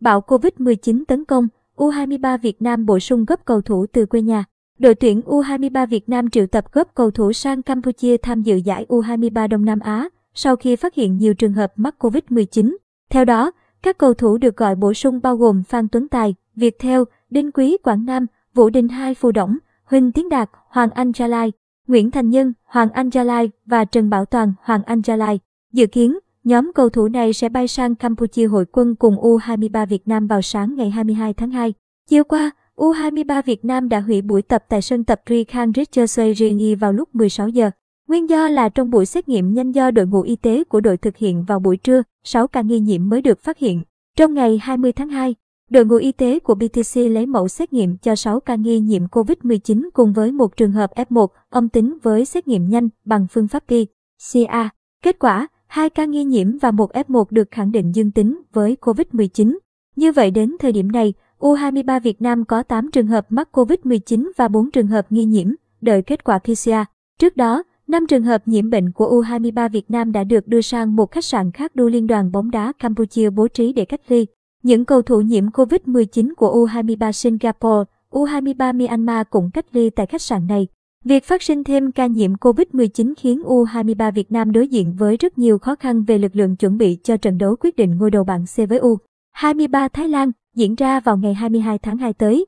Bão Covid-19 tấn công, U23 Việt Nam bổ sung gấp cầu thủ từ quê nhà. Đội tuyển U23 Việt Nam triệu tập gấp cầu thủ sang Campuchia tham dự giải U23 Đông Nam Á sau khi phát hiện nhiều trường hợp mắc Covid-19. Theo đó, các cầu thủ được gọi bổ sung bao gồm Phan Tuấn Tài, Việt Theo, Đinh Quý Quảng Nam, Vũ Đình Hai Phù Đổng, Huỳnh Tiến Đạt, Hoàng Anh Gia Lai, Nguyễn Thành Nhân, Hoàng Anh Gia Lai và Trần Bảo Toàn, Hoàng Anh Gia Lai. Dự kiến, nhóm cầu thủ này sẽ bay sang Campuchia hội quân cùng U23 Việt Nam vào sáng ngày 22 tháng 2. Chiều qua, U23 Việt Nam đã hủy buổi tập tại sân tập Rikhan Richardsey vào lúc 16 giờ. Nguyên do là trong buổi xét nghiệm nhanh do đội ngũ y tế của đội thực hiện vào buổi trưa, 6 ca nghi nhiễm mới được phát hiện. Trong ngày 20 tháng 2, đội ngũ y tế của BTC lấy mẫu xét nghiệm cho 6 ca nghi nhiễm COVID-19 cùng với một trường hợp F1 âm tính với xét nghiệm nhanh bằng phương pháp PCR. Kết quả, hai ca nghi nhiễm và một F1 được khẳng định dương tính với COVID-19. Như vậy đến thời điểm này, U23 Việt Nam có 8 trường hợp mắc COVID-19 và 4 trường hợp nghi nhiễm, đợi kết quả PCR. Trước đó, 5 trường hợp nhiễm bệnh của U23 Việt Nam đã được đưa sang một khách sạn khác đu liên đoàn bóng đá Campuchia bố trí để cách ly. Những cầu thủ nhiễm COVID-19 của U23 Singapore, U23 Myanmar cũng cách ly tại khách sạn này. Việc phát sinh thêm ca nhiễm COVID-19 khiến U23 Việt Nam đối diện với rất nhiều khó khăn về lực lượng chuẩn bị cho trận đấu quyết định ngôi đầu bảng C với U23 Thái Lan diễn ra vào ngày 22 tháng 2 tới.